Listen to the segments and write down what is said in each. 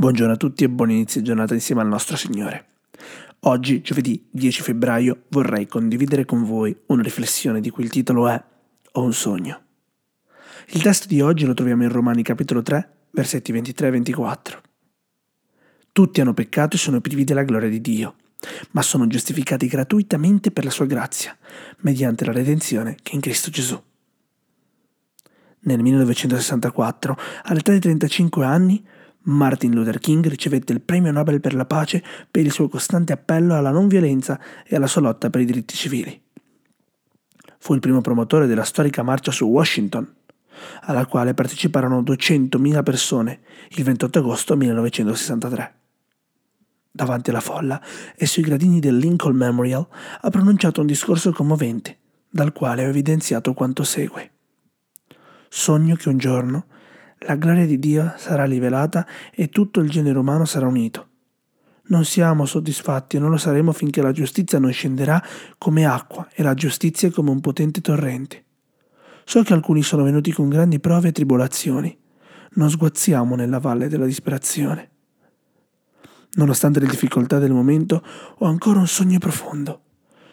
Buongiorno a tutti e buon inizio giornata insieme al nostro Signore. Oggi, giovedì 10 febbraio, vorrei condividere con voi una riflessione di cui il titolo è Ho un sogno. Il testo di oggi lo troviamo in Romani capitolo 3, versetti 23 e 24. Tutti hanno peccato e sono privi della gloria di Dio, ma sono giustificati gratuitamente per la sua grazia, mediante la redenzione che è in Cristo Gesù. Nel 1964, all'età di 35 anni, Martin Luther King ricevette il premio Nobel per la pace per il suo costante appello alla non violenza e alla sua lotta per i diritti civili. Fu il primo promotore della storica marcia su Washington, alla quale parteciparono 200.000 persone il 28 agosto 1963. Davanti alla folla e sui gradini del Lincoln Memorial ha pronunciato un discorso commovente, dal quale ho evidenziato quanto segue. Sogno che un giorno la gloria di Dio sarà rivelata e tutto il genere umano sarà unito. Non siamo soddisfatti e non lo saremo finché la giustizia non scenderà come acqua e la giustizia come un potente torrente. So che alcuni sono venuti con grandi prove e tribolazioni. Non sguazziamo nella valle della disperazione. Nonostante le difficoltà del momento, ho ancora un sogno profondo.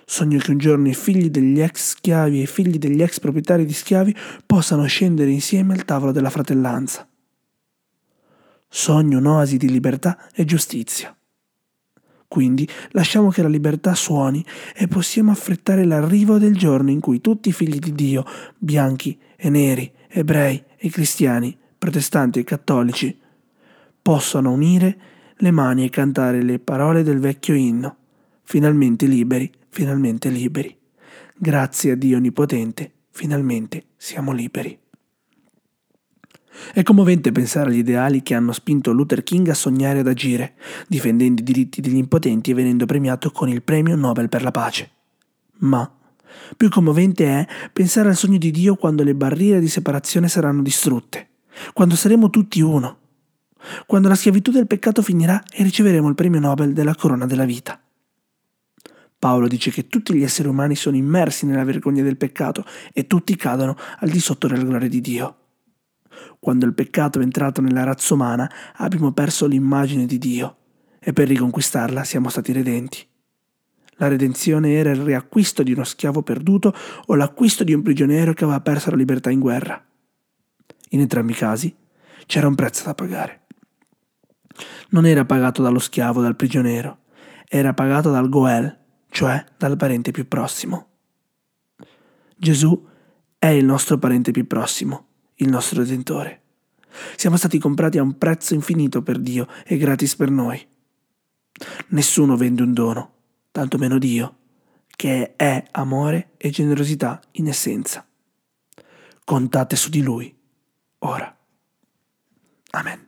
Sogno che un giorno i figli degli ex schiavi e i figli degli ex proprietari di schiavi possano scendere insieme al tavolo della fratellanza. Sogno un'oasi di libertà e giustizia. Quindi lasciamo che la libertà suoni e possiamo affrettare l'arrivo del giorno in cui tutti i figli di Dio, bianchi e neri, ebrei e cristiani, protestanti e cattolici, possano unire le mani e cantare le parole del vecchio inno, finalmente liberi finalmente liberi. Grazie a Dio Onnipotente, finalmente siamo liberi. È commovente pensare agli ideali che hanno spinto Luther King a sognare e ad agire, difendendo i diritti degli impotenti e venendo premiato con il premio Nobel per la pace. Ma più commovente è pensare al sogno di Dio quando le barriere di separazione saranno distrutte, quando saremo tutti uno, quando la schiavitù del peccato finirà e riceveremo il premio Nobel della corona della vita. Paolo dice che tutti gli esseri umani sono immersi nella vergogna del peccato e tutti cadono al di sotto della gloria di Dio. Quando il peccato è entrato nella razza umana abbiamo perso l'immagine di Dio e per riconquistarla siamo stati redenti. La redenzione era il riacquisto di uno schiavo perduto o l'acquisto di un prigioniero che aveva perso la libertà in guerra. In entrambi i casi c'era un prezzo da pagare. Non era pagato dallo schiavo, dal prigioniero, era pagato dal Goel, cioè dal parente più prossimo. Gesù è il nostro parente più prossimo, il nostro Redentore. Siamo stati comprati a un prezzo infinito per Dio e gratis per noi. Nessuno vende un dono, tanto meno Dio, che è amore e generosità in essenza. Contate su di Lui, ora. Amen.